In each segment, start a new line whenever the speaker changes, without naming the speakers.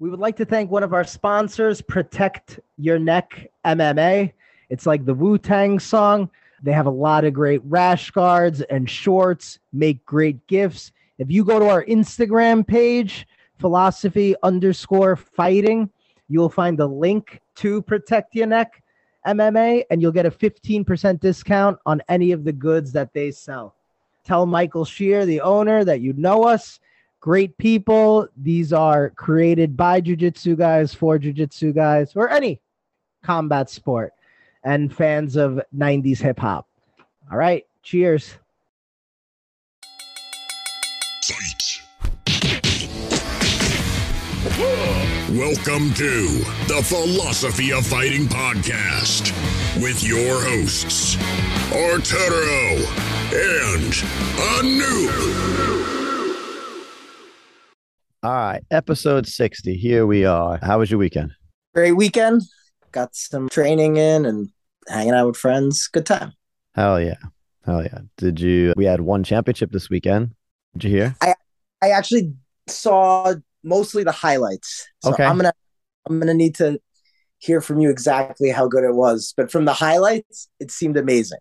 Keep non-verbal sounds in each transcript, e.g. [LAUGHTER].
We would like to thank one of our sponsors, Protect Your Neck MMA. It's like the Wu Tang song. They have a lot of great rash guards and shorts, make great gifts. If you go to our Instagram page, philosophy underscore fighting, you'll find the link to Protect Your Neck MMA and you'll get a 15% discount on any of the goods that they sell. Tell Michael Shear, the owner, that you know us great people. These are created by jujitsu guys for jujitsu guys or any combat sport and fans of 90s hip hop. All right, cheers.
Welcome to the Philosophy of Fighting podcast with your hosts, Arturo and Anu.
All right, episode 60. Here we are. How was your weekend?
Great weekend. Got some training in and hanging out with friends. Good time.
Hell yeah. Hell yeah. Did you we had one championship this weekend. Did you hear?
I I actually saw mostly the highlights. So
Okay.
I'm gonna I'm gonna need to hear from you exactly how good it was. But from the highlights, it seemed amazing.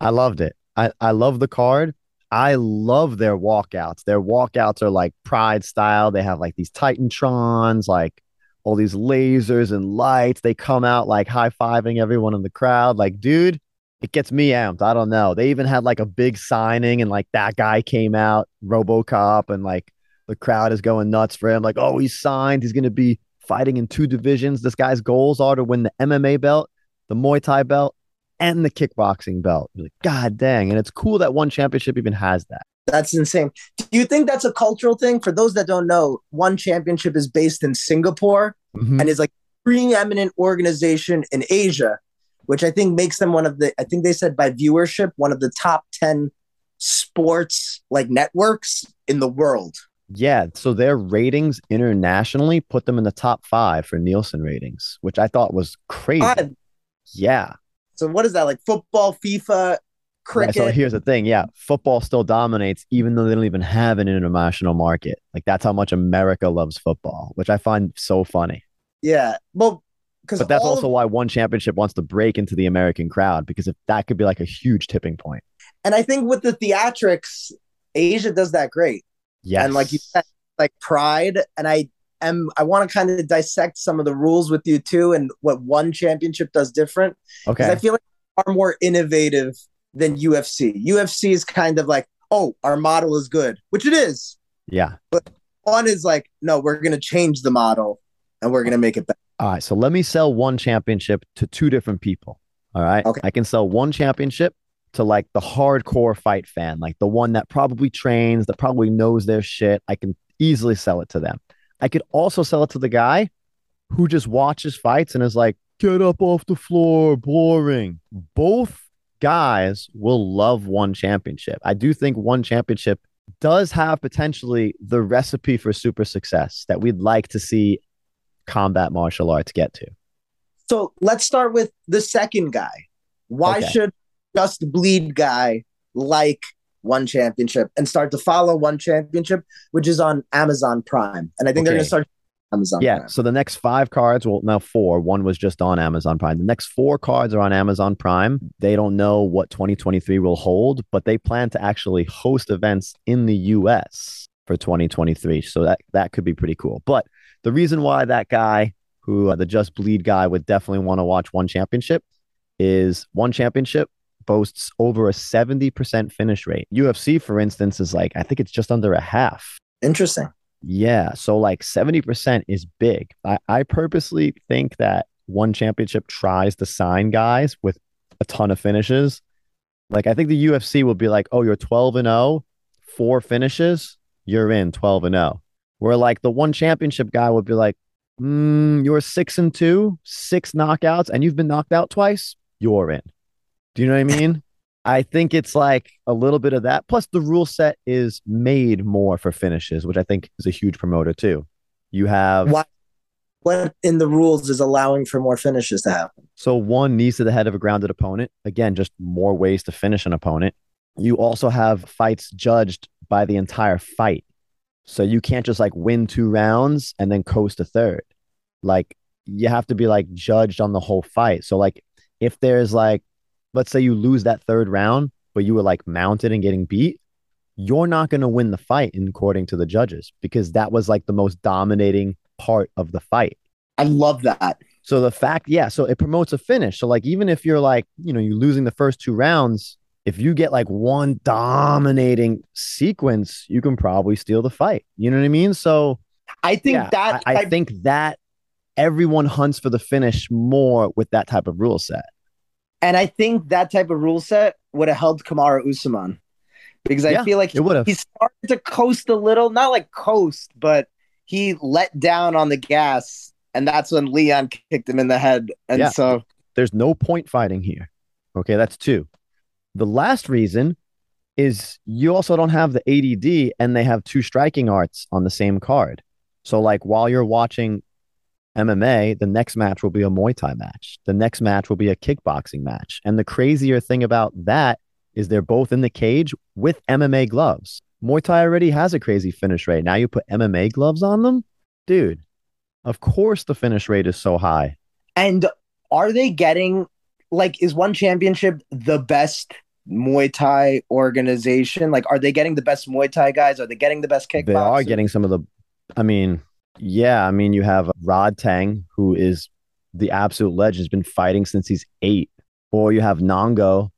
I loved it. I, I love the card. I love their walkouts. Their walkouts are like pride style. They have like these Titantrons, like all these lasers and lights. They come out like high fiving everyone in the crowd. Like, dude, it gets me amped. I don't know. They even had like a big signing and like that guy came out, Robocop, and like the crowd is going nuts for him. Like, oh, he's signed. He's going to be fighting in two divisions. This guy's goals are to win the MMA belt, the Muay Thai belt, and the kickboxing belt. You're like, God dang. And it's cool that one championship even has that.
That's insane. Do you think that's a cultural thing? For those that don't know, one championship is based in Singapore
Mhm.
and is like preeminent organization in Asia, which I think makes them one of the I think they said by viewership, one of the top 10 sports like networks in the world.
Yeah. So their ratings internationally put them in the top five for Nielsen ratings, which I thought was crazy.
Five.
Yeah.
So what is that like football, FIFA,
Right,
cricket?
So here's the thing. Yeah. Football still dominates, even though they don't even have an international market. Like that's how much America loves football, which I find so funny.
yeah. Well, because
But that's also why one championship wants to break into the American crowd because if that could be like a huge tipping point.
and I think with the theatrics, Asia does that great.
Yeah,
And like you said, like pride. And I am I want to kind of dissect some of the rules with you too and what one championship does different. Because
okay.
I feel like are more innovative than UFC. UFC is kind of like, oh, our model is good, which it is.
yeah.
But one is like, no, we're gonna change the model and we're gonna make it better.
All right, so let me sell one championship to two different people. All right.
Okay.
I can sell one championship to like the hardcore fight fan, like the one that probably trains, that probably knows their shit. I can easily sell it to them. I could also sell it to the guy who just watches fights and is like, get up off the floor, boring. Both guys will love one championship. I do think one championship does have potentially the recipe for super success that we'd like to see combat martial arts get to.
So let's start with the second guy. Why
Okay.
should just bleed guy like one championship and start to follow one championship, which is on Amazon Prime? And I think they're gonna start Amazon
Yeah.
Prime.
So the next five cards, well, now four. One was just on Amazon Prime. The next four cards are on Amazon Prime. They don't know what 2023 will hold, but they plan to actually host events in the US for 2023. So that that could be pretty cool. But the reason why that guy, who uh, the Just Bleed guy, would definitely want to watch one championship is one championship boasts over a 70% finish rate. UFC, for instance, is like, I think it's just under a half.
Interesting.
Yeah. So like 70% is big. I, I purposely think that one championship tries to sign guys with a ton of finishes. Like I think the UFC will be like, oh, you're 12 and 0, four finishes, you're in 12 and 0. Where like the one championship guy would be like, mm, you're six and two, six knockouts, and you've been knocked out twice, you're in. Do you know what I mean? I think it's like a little bit of that. Plus, the rule set is made more for finishes, which I think is a huge promoter too. You have
Why? What in the rules is allowing for more finishes to happen?
so one knees to the head of a grounded opponent. Again, just more ways to finish an opponent. You also have fights judged by the entire fight. So you can't just like win two rounds and then coast a third. Like you have to be like judged on the whole fight. So like if there's like let's say you lose that third round, but you were like mounted and getting beat, you're not going to win the fight according to the judges because that was like the most dominating part of the fight.
I love that.
So the fact, yeah, so it promotes a finish. So like even if you're like, you know, you're losing the first two rounds, if you get like one dominating sequence, you can probably steal the fight. You know what I mean? So
I think
yeah,
that
I, I think that everyone hunts for the finish more with that type of rule set.
And I think that type of rule set would have helped Kamaru Usman because I
Yeah,
feel like
it
he started to coast a little, not like coast, but he let down on the gas, and that's when Leon kicked him in the head. And
Yeah.
so
There's no point fighting here. Okay, that's two. The last reason is you also don't have the ADD and they have two striking arts on the same card. So, like, while you're watching MMA, the next match will be a Muay Thai match. The next match will be a kickboxing match. And the crazier thing about that is they're both in the cage with MMA gloves. Muay Thai already has a crazy finish rate. Now you put MMA gloves on them? Dude, of course the finish rate is so high.
And are they getting like is one championship the best Muay Thai organization? Like, are they getting the best Muay Thai guys? Are they getting the best kickboxers?
They are getting some of the. I mean, yeah. I mean, you have uh, Rodtang, who is the absolute legend. Has been fighting since he's eight. Or you have Nong-O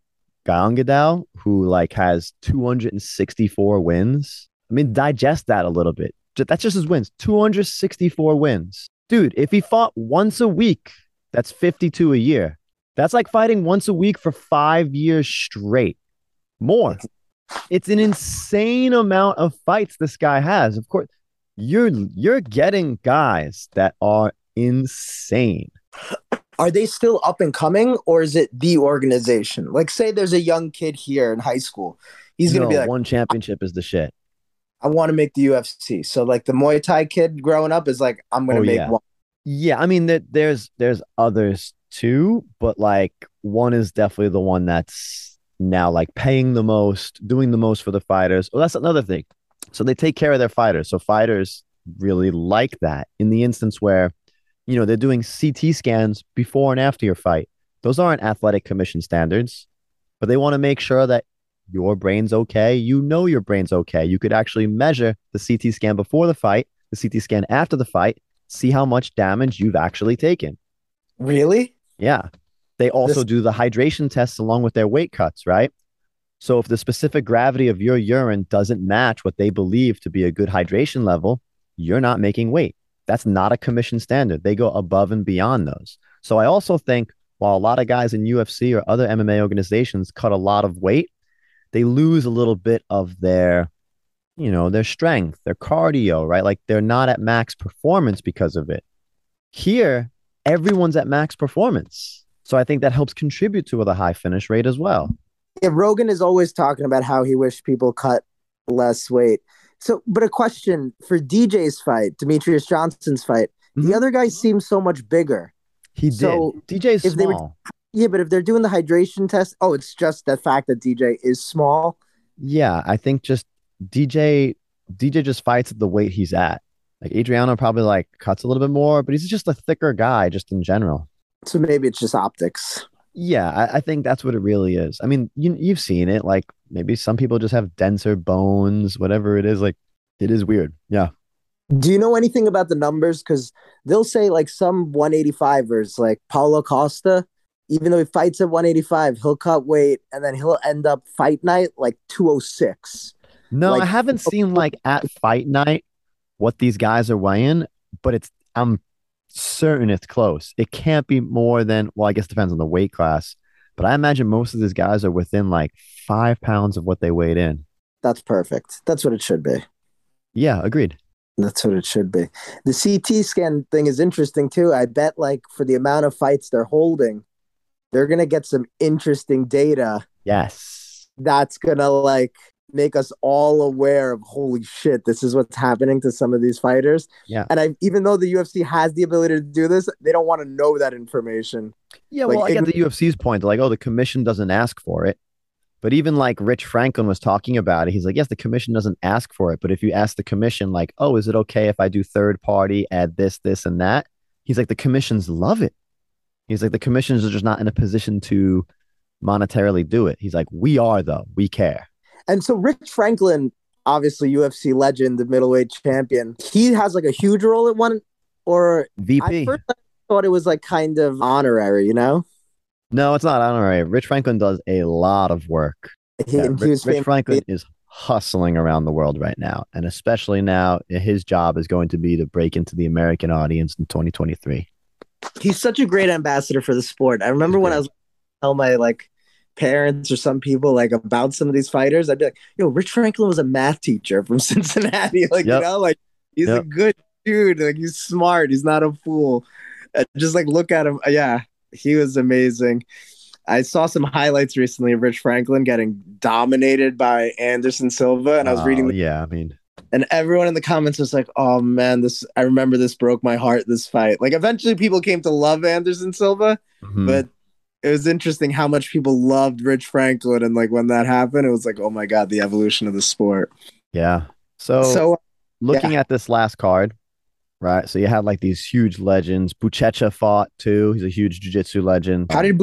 Gaiyanghadao, who like has 264 wins. I mean, digest that a little bit. That's just his wins. 264 wins, dude. If he fought once a week, that's 52 a year. That's like fighting once a week for five years straight. More. It's an insane amount of fights this guy has. Of course, you're you're getting guys that are insane.
are they still up and coming or is it the organization? Like, say there's a young kid here in high school. He's
No,
be like,
one championship is the shit.
I want to make the UFC. So, like, the Muay Thai kid growing up is like, I'm to
Oh,
make
yeah.
one.
Yeah, I mean that there's there's others too, but like one is definitely the one that's now like paying the most, doing the most for the fighters. Well, that's another thing. So they take care of their fighters. So fighters really like that. In the instance where, you know, they're doing CT scans before and after your fight. Those aren't athletic commission standards, but they want to make sure that your brain's okay. You know your brain's okay. You could actually measure the CT scan before the fight, the CT scan after the fight, see how much damage you've actually taken.
Really?
Yeah. They also
This-
do the hydration tests along with their weight cuts, right? So if the specific gravity of your urine doesn't match what they believe to be a good hydration level, you're not making weight. That's not a commission standard. They go above and beyond those. So I also think while a lot of guys in UFC or other MMA organizations cut a lot of weight, they lose a little bit of their, you know, their strength, their cardio, right? Like they're not at max performance because of it. Here, everyone's at max performance. So I think that helps contribute to the high finish rate as well.
Yeah, Rogan is always talking about how he wished people cut less weight. So, but a question for DJ's fight, Demetrius Johnson's fight,
Mhm.
the other guy seems so much bigger.
He did.
So,
DJ's
if they were-
small.
Yeah, but if they're doing the hydration test, oh, it's just the fact that DJ is small.
Yeah, I think just DJ DJ just fights at the weight he's at. Like Adriano probably like cuts a little bit more, but he's just a thicker guy just in general.
So maybe it's just optics.
Yeah, I, I think that's what it really is. I mean, you you've seen it. Like maybe some people just have denser bones, whatever it is. Like it is weird. Yeah.
Do you know anything about the numbers? Because they'll say like some 185ers, like Paulo Costa, even though he fights at 185, he'll cut weight and then he'll end up fight night like 206.
No, I haven't [LAUGHS] seen like at fight night what these guys are weighing, but it's I'm certain it's close. It can't be more than well, I guess it depends on the weight class, but I imagine most of these guys are within like five pounds of what they weighed in.
That's perfect. That's what it should be.
Yeah, agreed.
That's what it should be. The CT scan thing is interesting too. I bet like for the amount of fights they're holding, they're gonna get some interesting data
Yes.
that's gonna like make us all aware of holy shit, this is what's happening to some of these fighters.
Yeah.
And I even though the UFC has the ability to do this, they don't want to know that information.
Yeah,
Like,
well, I get the UFC's point. They're like, oh, the commission doesn't ask for it. But even like Rich Franklin was talking about it, he's like, yes, the commission doesn't ask for it. But if you ask the commission, like, oh, is it okay if I do third party, add this, this, and that? He's like, the commissions love it. He's like, the commissions are just not in a position to monetarily do it. He's like, we are though, we care.
And so Rich Franklin, obviously UFC legend, the middleweight champion, he has like a huge role at one or
VP.
I first thought it was like kind of honorary, you know?
No, it's not honorary. Rich Franklin does a lot of work.
He,
Yeah,
he
Rich, Rich Franklin is hustling around the world right now. And especially now, his job is going to be to break into the American audience in 2023.
he's such a great ambassador for the sport. I remember
He's
when I was tell my like parents or some people like about some of these fighters, I'd be like, "Yo, Rich Franklin was a math teacher from [LAUGHS] Cincinnati. [LAUGHS] Like,
Yep.
you know, like he's a good dude. Like he's smart. He's not a fool. Uh, just like look at him. Yeah, he was amazing. I saw some highlights recently of Rich Franklin getting dominated by Anderson Silva, and I was reading
Oh, yeah, I mean,
and everyone in the comments was like, "Oh man, this I remember this broke my heart. This fight." Like eventually, people came to love Anderson Silva,
mhm.
but it was interesting how much people loved Rich Franklin, and like when that happened, it was like, "Oh my god, the evolution of the sport."
yeah. So,
so uh,
looking at this last card, right? So you had like these huge legends. Buchecha fought too. He's a huge jiu-jitsu legend.
how did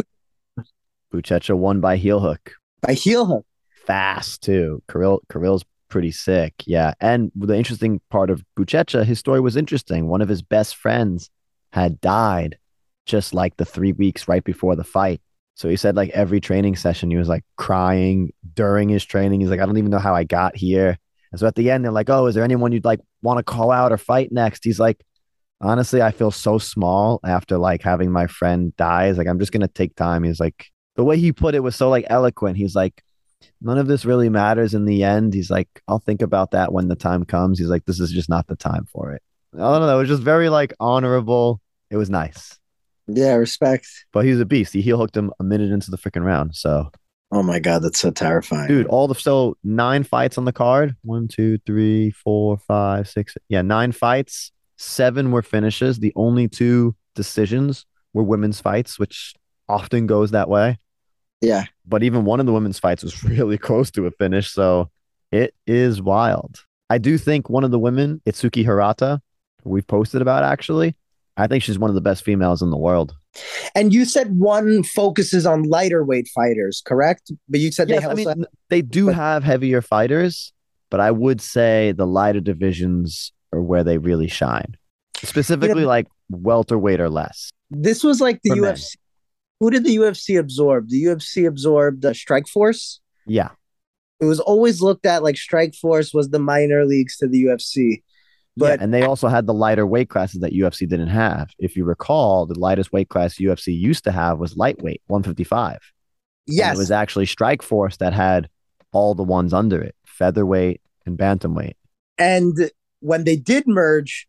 Buchecha won by heel hook?
by heel hook?
Fast too. Kirill Kirill's pretty sick. Yeah. And the interesting part of Buchecha, his story was interesting. One of his best friends had died just like the three weeks right before the fight. So he said like every training session he was like crying during his training. He's like, I don't even know how I got here. And so at the end, they're like, Oh, is there anyone you'd like want to call out or fight next? He's like, honestly, I feel so small after like having my friend die. He's like, I'm just gonna take time. He's like, the way he put it was so like eloquent. He's like, none of this really matters in the end. He's like, I'll think about that when the time comes. He's like, this is just not the time for it. I don't know. It was just very like honorable. It was nice.
Yeah, respect.
But he's a beast. He heel hooked him a minute into the freaking round. So,
Oh my god, that's so terrifying,
dude, all the so nine fights on the card. One, two, three, four, five, six. Yeah, nine fights. Seven were finishes. The only two decisions were women's fights, which often goes that way.
Yeah,
but even one of the women's fights was [LAUGHS] really close to a finish. So it is wild. I do think one of the women, Itsuki Hirata, we've posted about actually. I think she's one of the best females in the world.
and you said one focuses on lighter weight fighters, correct? But you said
Yes,
they
I mean, they do
but-
have heavier fighters, but I would say the lighter divisions are where they really shine. Specifically, like welterweight or less.
this was like the
For men.
UFC. Who did the UFC absorb? The UFC absorbed uh, Strikeforce.
Yeah.
It was always looked at like Strikeforce was the minor leagues to the UFC.
But
But
and they also had the lighter weight classes that UFC didn't have. If you recall, the lightest weight class UFC used to have was lightweight, 155. And
yes,
it was actually Strikeforce that had all the ones under it, featherweight and bantamweight.
and when they did merge,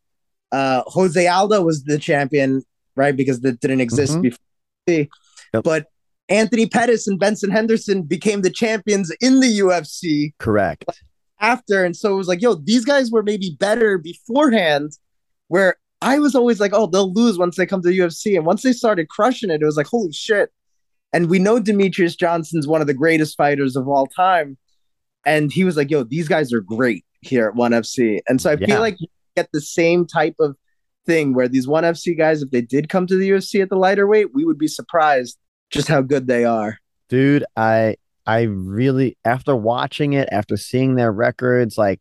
uh, Jose Aldo was the champion, right? Because that didn't exist
Mhm.
before.
Yep.
But Anthony Pettis and Benson Henderson became the champions in the UFC
Correct.
After. And so it was like, yo, these guys were maybe better beforehand, where I was always like, oh, they'll lose once they come to the UFC. And once they started crushing it, it was like, holy shit. And we know Demetrius Johnson's one of the greatest fighters of all time. And he was like, yo, these guys are great here at ONE FC. And so I
Yeah.
feel like you get the same type of thing where these ONE FC guys, if they did come to the UFC at the lighter weight, we would be surprised just how good they are.
Dude, I I really after watching it, after seeing their records, like,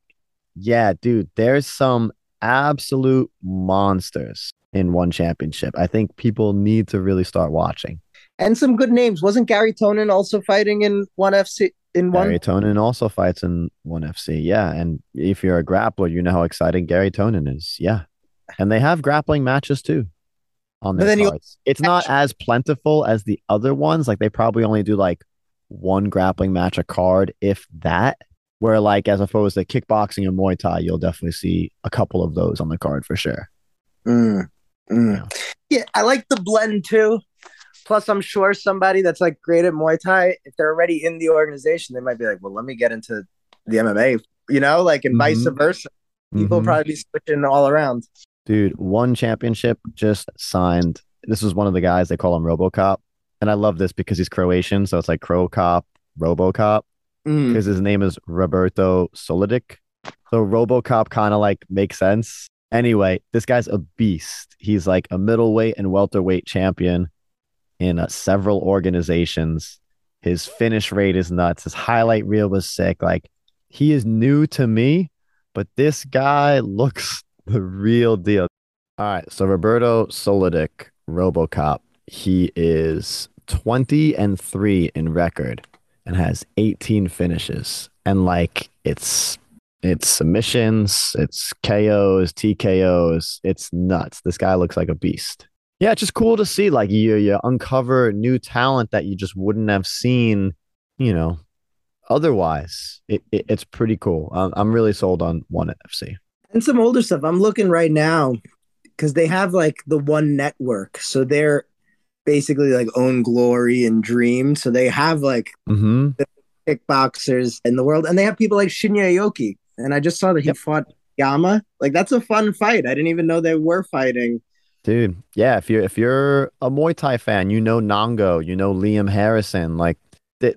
yeah, dude, there's some absolute monsters in one championship. I think people need to really start watching.
And some good names. Wasn't Garry Tonon also fighting in ONE FC in one?
Garry Tonon also fights in one FC. Yeah. And if you're a grappler, you know how exciting Garry Tonon is. Yeah. And they have grappling matches too on
But
their
then you-
cards. It's not as plentiful as the other ones. Like they probably only do like one grappling match a card, if that. Where like as opposed to kickboxing and Muay Thai, you'll definitely see a couple of those on the card for sure.
Mm, mm. Yeah, I like the blend too. Plus, I'm sure somebody that's like great at Muay Thai, if they're already in the organization, they might be like, well, let me get into the MMA, you know, like, and vice
Mhm.
versa. People
Mhm.
probably be switching all around.
Dude, one championship just signed. This was one of the guys they call him RoboCop, and I love this because he's Croatian, so it's like Cro Cop, RoboCop
Mm.
because his name is Roberto Soldic. So RoboCop kind of like makes sense. Anyway, this guy's a beast. He's like a middleweight and welterweight champion in uh, several organizations. His finish rate is nuts. His highlight reel was sick. Like he is new to me, but this guy [LAUGHS] looks the real deal. All right, so Roberto Soldic, RoboCop, he is 20 and 3 in record and has 18 finishes. And like it's it's submissions, it's KOs, TKOs, it's nuts. This guy looks like a beast. Yeah, it's just cool to see like you you uncover new talent that you just wouldn't have seen, you know, otherwise. It, it it's pretty cool. I'm, I'm really sold on one NFC.
And some older stuff. I'm looking right now because they have like the one network. So they're basically like own glory and dream. So they have like
Mm-hmm.
kickboxers in the world. And they have people like Shinya Aoki. And I just saw that he
Yep.
fought Yama. Like that's a fun fight. I didn't even know they were fighting.
Dude, yeah, if you're if you're a Muay Thai fan, you know Nong-O, you know Liam Harrison, like that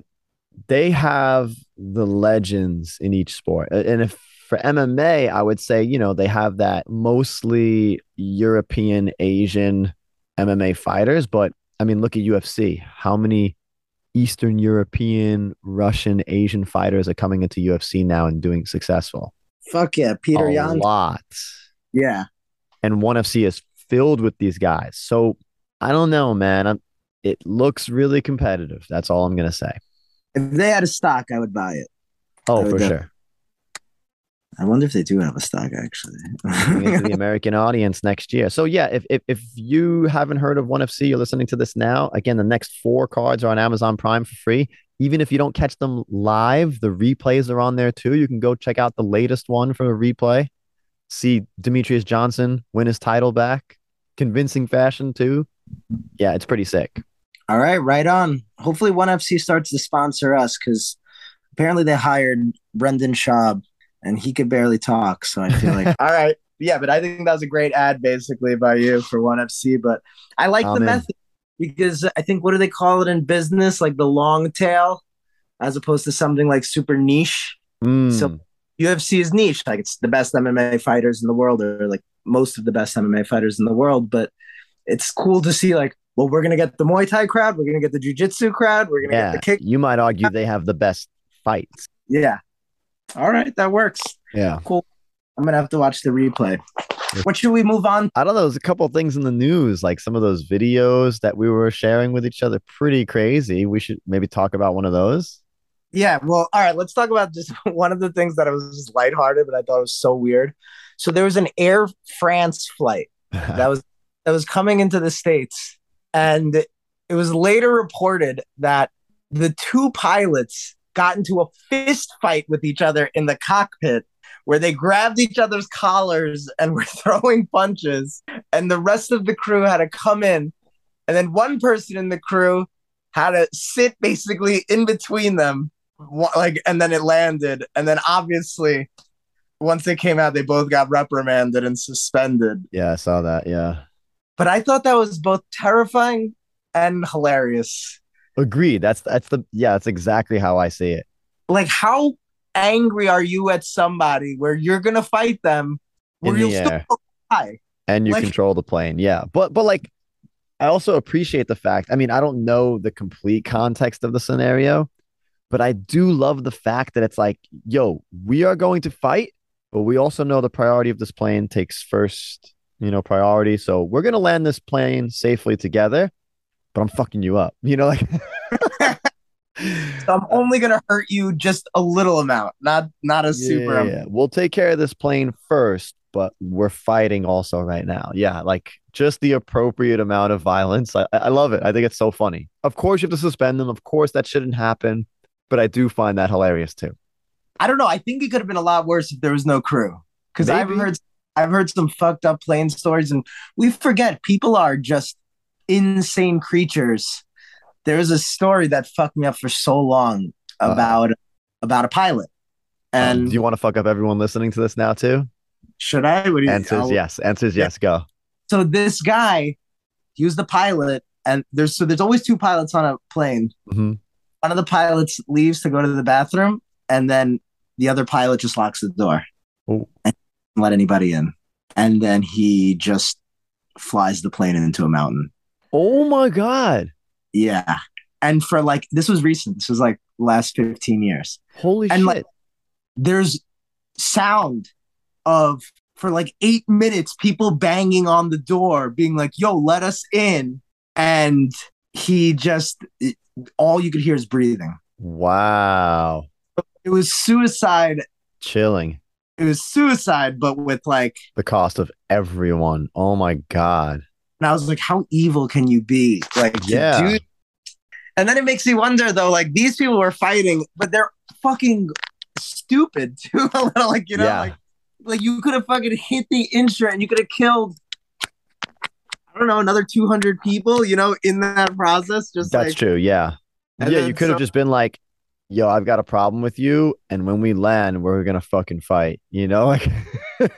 they have the legends in each sport. And if for MMA, I would say, you know, they have that mostly European, Asian MMA fighters, but I mean, look at UFC. How many Eastern European, Russian, Asian fighters are coming into UFC now and doing successful?
Fuck yeah. Peter
a
Yan.
lot
Yeah.
and ONE FC is filled with these guys. So I don't know, man. I'm, it looks really competitive. That's all I'm gonna say.
If they had a stock, I would buy it.
Oh, for
def-
sure.
I wonder if they do have a stock actually.
To the [LAUGHS] American audience next year. So yeah, if, if if you haven't heard of ONE FC, you're listening to this now. Again, the next four cards are on Amazon Prime for free. Even if you don't catch them live, the replays are on there too. You can go check out the latest one for a replay. See Demetrius Johnson win his title back, convincing fashion too. Yeah, it's pretty sick.
All right, right on. Hopefully, ONE FC starts to sponsor us because apparently they hired Brendan Schaub and he could barely talk. So I feel like, [LAUGHS] all right, yeah, but I think that was a great ad basically by you for ONE FC. But I like
I'm
the
in.
method because I think what do they call it in business? Like the long tail, as opposed to something like super niche.
Mm.
So UFC is niche, like it's the best MMA fighters in the world, or like most of the best MMA fighters in the world. But it's cool to see, like, well, we're gonna get the Muay Thai crowd, we're gonna get the Jiu Jitsu crowd, we're gonna
yeah,
get the kick.
you might argue they have the best fights.
Yeah. All right, that works.
Yeah. Cool.
I'm gonna have to watch the replay. What should we move on?
I don't know. There's a couple of things in the news, like some of those videos that we were sharing with each other. Pretty crazy. We should maybe talk about one of those.
Yeah, well, all right, let's talk about just [LAUGHS] one of the things that I was just lighthearted, but I thought it was so weird. So there was an Air France flight [LAUGHS] that was that was coming into the states and it was later reported that the two pilots got into a fist fight with each other in the cockpit where they grabbed each other's collars and were [LAUGHS] throwing punches and the rest of the crew had to come in and then one person in the crew had to sit basically in between them like and then it landed and then obviously once they came out they both got reprimanded and suspended
yeah, I saw that. Yeah.
but I thought that was both terrifying and hilarious.
Agreed. That's that's the yeah, that's exactly how I see it.
Like, how angry are you at somebody where you're gonna fight them, where you'll
the
still
air.
die?
And you
Like-
control the plane. Yeah. But but like I also appreciate the fact. I mean, I don't know the complete context of the scenario, but I do love the fact that it's like, yo, we are going to fight, but we also know the priority of this plane takes first, you know, priority. So we're gonna land this plane safely together, but I'm fucking you up. You know, like
So I'm only gonna hurt you just a little amount, not not a super.
Yeah,
amount.
yeah. We'll take care of this plane first, but we're fighting also right now. Yeah, like just the appropriate amount of violence. I, I love it. I think it's so funny. Of course, you have to suspend them. Of course, that shouldn't happen, but I do find that hilarious too.
I don't know. I think it could have been a lot worse if there was no crew. Because I've heard I've heard some fucked up plane stories, and we forget people are just insane creatures. There's a story that fucked me up for so long
Uh-oh.
about about a pilot.
Um,
And
do you want to fuck up everyone listening to this now too?
should I? What do you,
Answers
I'll-
yes. Answers yes. Go.
So this guy, he was the pilot, and there's so there's always two pilots on a plane.
Mhm.
one of the pilots leaves to go to the bathroom, and then the other pilot just locks the door
Oh.
and let anybody in. And then he just flies the plane into a mountain.
Oh my god.
Yeah. And for like, this was recent. This was like last 15 years.
Holy
And,
shit.
like, There's sound of, for like eight minutes, people banging on the door, being like, yo, let us in. And he just, it- all you could hear is breathing.
wow.
It was suicide.
Chilling.
It was suicide, but with like,
The cost of everyone. Oh my god.
And I was like, how evil can you be? Like,
Yeah.
And then it makes me wonder though, like these people were fighting, but they're fucking stupid [LAUGHS] too. a little, like, you know,
Yeah.
like, like you could have fucking hit the instrument and you could have killed, I don't know, another 200 people, you know, in that process. Just
That's
like,
true. Yeah. Yeah,
then
you could have
so-
just been like, yo, I've got a problem with you. And when we land, we're going to fucking fight. You know, like [LAUGHS]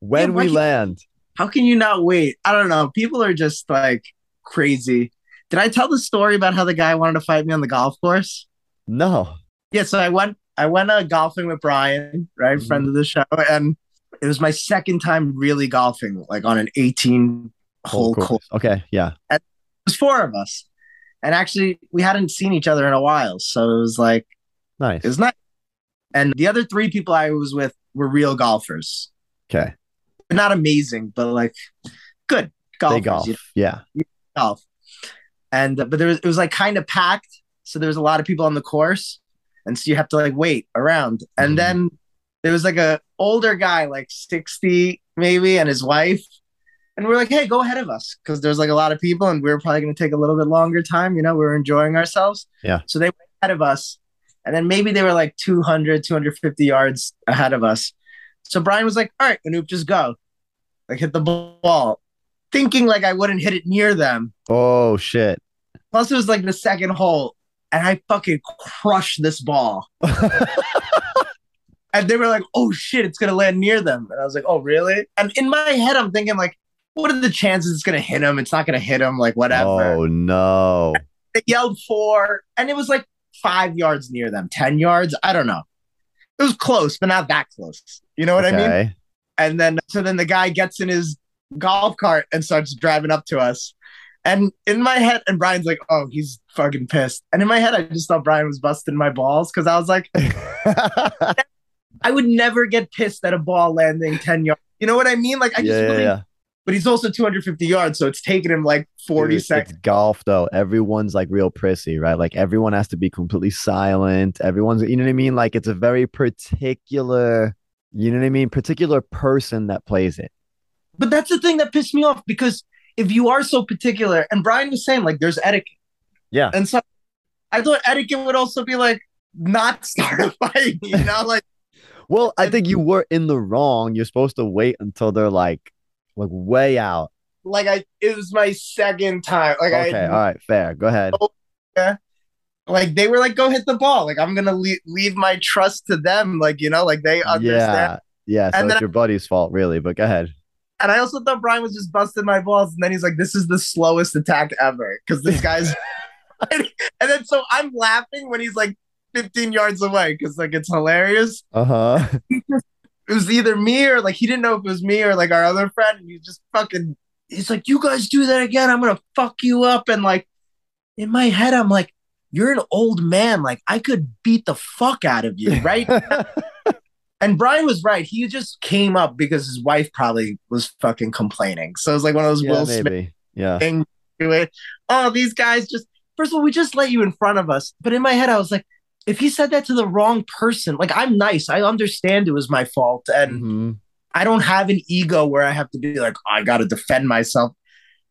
when
Yeah,
we land.
How can you not wait? I don't know. People are just like crazy. Did I tell the story about how the guy wanted to fight me on the golf course?
No.
Yeah, so I went I went uh, golfing with Brian, right,
Mhm.
friend of the show, and it was my second time really golfing, like on an 18 hole course.
cool. Okay. Yeah.
It was four of us, and actually we hadn't seen each other in a while, so it was like
Nice.
it was nice. And the other three people I was with were real golfers,
Okay.
Not amazing, but like good golfers.
Golf.
you know?
Yeah.
golf. And uh, but there was it was like kind of packed, so there was a lot of people on the course, and so you have to like wait around. And
Mhm.
then there was like a older guy, like sixty maybe, and his wife, and we're like, hey, go ahead of us because there's like a lot of people, and we are probably going to take a little bit longer time. You know, we are enjoying ourselves.
Yeah.
So they went ahead of us, and then maybe they were like 200, 250 yards ahead of us. So Brian was like, all right, Anoop, just go, like hit the ball, thinking like I wouldn't hit it near them.
Oh, shit.
Plus, it was like the second hole, and I fucking crushed this ball. [LAUGHS] And they were like, "Oh shit, it's gonna land near them." And I was like, "Oh really?" And in my head, I'm thinking like, "What are the chances it's gonna hit him? It's not gonna hit him. Like whatever."
oh, no.
They yelled four, and it was like five yards near them, ten yards. I don't know. It was close, but not that close. You know what I mean? And then so then the guy gets in his golf cart and starts driving up to us. And in my head, and Brian's like, "Oh, he's fucking pissed." And in my head, I just thought Brian was busting my balls because I was like, [LAUGHS] I would never get pissed at a ball landing ten yards. You know what I mean? Like I just
yeah,
really,
yeah.
but he's also 250 yards, so it's taking him like 40
Dude,
seconds.
It's golf though. Everyone's like real prissy, right? Like everyone has to be completely silent. Everyone's, you know what I mean? Like it's a very particular, you know what I mean? Particular person that plays it.
But that's the thing that pissed me off because if you are so particular, and Brian was saying like there's etiquette,
Yeah.
and so I thought etiquette would also be like not [LAUGHS] start a fight, you know, like. [LAUGHS]
Well, I think you were in the wrong. You're supposed to wait until they're like, like way out.
like I it was my second time. Like
Okay,
I
all right, fair. Go ahead.
Oh, like they were like, go hit the ball. Like I'm gonna leave, leave my trust to them. Like, you know, like they understand.
Yeah, yeah. So
And
it's your buddy's fault, really. But go ahead.
And I also thought Brian was just busting my balls. And then he's like, this is the slowest attack ever. Cause this guy's [LAUGHS] and then so I'm laughing when he's like 15 yards away because like it's hilarious. [LAUGHS]
Uh huh.
It was either me or like he didn't know if it was me or like our other friend. And he's just fucking he's like, You guys do that again, I'm gonna fuck you up. And like in my head, I'm like, You're an old man. Like I could beat the fuck out of you, right? [LAUGHS] and Brian was right. He just came up because his wife probably was fucking complaining. So it was like one of those
yeah,
Will Smith
maybe. Yeah.
thing to it. Oh, these guys just first of all, we just let you in front of us. But in my head, I was like, if he said that to the wrong person, like I'm nice. I understand it was my fault. And
Mhm.
I don't have an ego where I have to be like, oh, I gotta defend myself.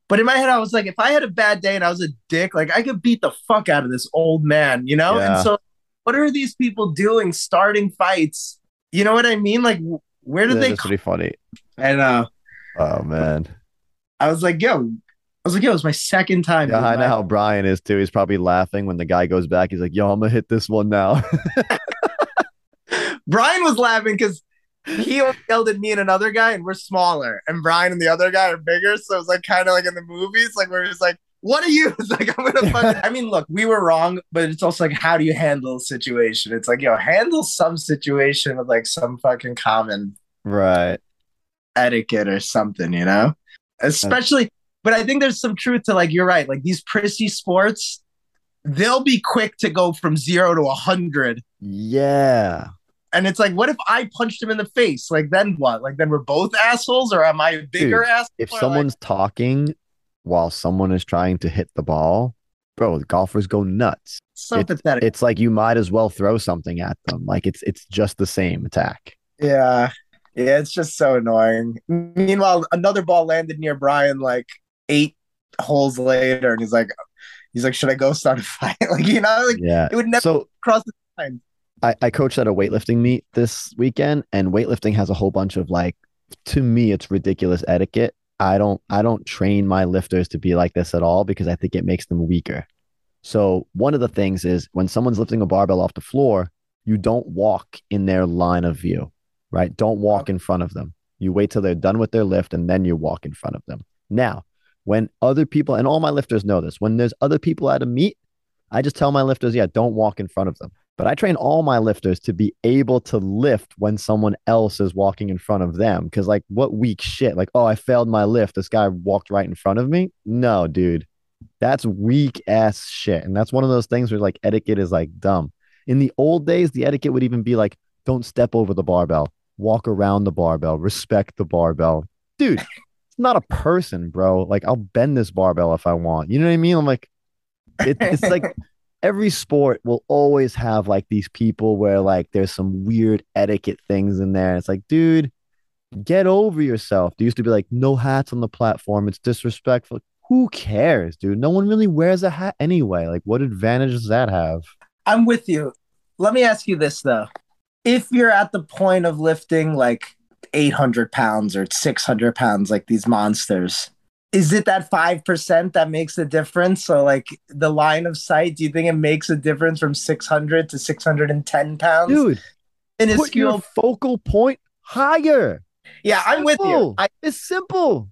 But in my head, I was like, if I had a bad day and I was a dick, like I could beat the fuck out of this old man, you know?
Yeah.
And so what are these people doing starting fights? You know what I mean? Like where did
Yeah,
they
That's pretty funny.
I know.
Uh, oh man.
I was like, yo, I was like, yo, it was my second time.
Yeah, I know how Brian is too. He's probably laughing when the guy goes back. He's like, "Yo, I'm gonna hit this one now." [LAUGHS]
Brian was laughing because he yelled at me and another guy, and we're smaller, and Brian and the other guy are bigger. So it's like kind of like in the movies, like where it's like what are you? [LAUGHS] It's like, I'm gonna [LAUGHS] fucking. I mean, look, we were wrong, but it's also like, how do you handle a situation? It's like, yo, handle some situation with like some fucking common
Right.
etiquette or something, you know? Especially, but I think there's some truth to like, you're right. Like these prissy sports, they'll be quick to go from zero to a hundred.
Yeah.
And it's like, what if I punched him in the face? Like, then what? Like, then we're both assholes, or am I a bigger
Dude,
asshole?
If
Or, like,
someone's talking while someone is trying to hit the ball, bro, the golfers go nuts.
so pathetic.
It's like you might as well throw something at them. Like it's it's just the same attack.
Yeah. Yeah, it's just so annoying. Meanwhile, another ball landed near Brian like eight holes later, and he's like, he's like, should I go start a fight? [LAUGHS] like, you know, like
Yeah.
it would never
So
cross the line.
I, I coached at a weightlifting meet this weekend, and weightlifting has a whole bunch of like, to me, it's ridiculous etiquette. I don't I don't train my lifters to be like this at all because I think it makes them weaker. So one of the things is when someone's lifting a barbell off the floor, you don't walk in their line of view, right? Don't walk in front of them. You wait till they're done with their lift and then you walk in front of them. Now, when other people and all my lifters know this, when there's other people at a meet, I just tell my lifters, yeah, don't walk in front of them. But I train all my lifters to be able to lift when someone else is walking in front of them. Cause, like, what weak shit? Like, oh, I failed my lift. This guy walked right in front of me. No, dude, that's weak ass shit. And that's one of those things where, like, etiquette is like dumb. In the old days, the etiquette would even be like, don't step over the barbell, walk around the barbell, respect the barbell. Dude, it's not a person, bro. Like, I'll bend this barbell if I want. You know what I mean? I'm like, it, it's like [LAUGHS] every sport will always have like these people where like there's some weird etiquette things in there. It's like, dude, get over yourself. There used to be like no hats on the platform. It's disrespectful. Who cares, dude? No one really wears a hat anyway. Like, what advantage does that have?
I'm with you. Let me ask you this though. If you're at the point of lifting like 800 pounds or 600 pounds, like these monsters, is it that 5% that makes the difference? So, like the line of sight, do you think it makes a difference from 600 to 610 pounds?
Dude,
in a
put your focal point higher.
Yeah, I'm with you. I,
It's simple.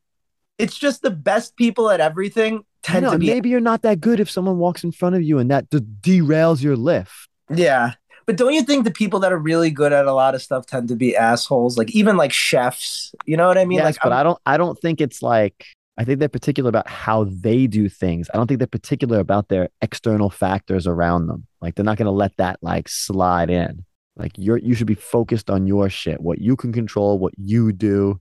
it's just the best people at everything tend
know,
to be.
maybe you're not that good if someone walks in front of you and that derails your lift.
Yeah. But don't you think the people that are really good at a lot of stuff tend to be assholes? Like even like chefs, you know what I mean?
yes,
like
but
I'm-
I don't I don't think it's like I think they're particular about how they do things. I don't think they're particular about their external factors around them. Like they're not gonna let that like slide in. Like you're you should be focused on your shit, what you can control, what you do.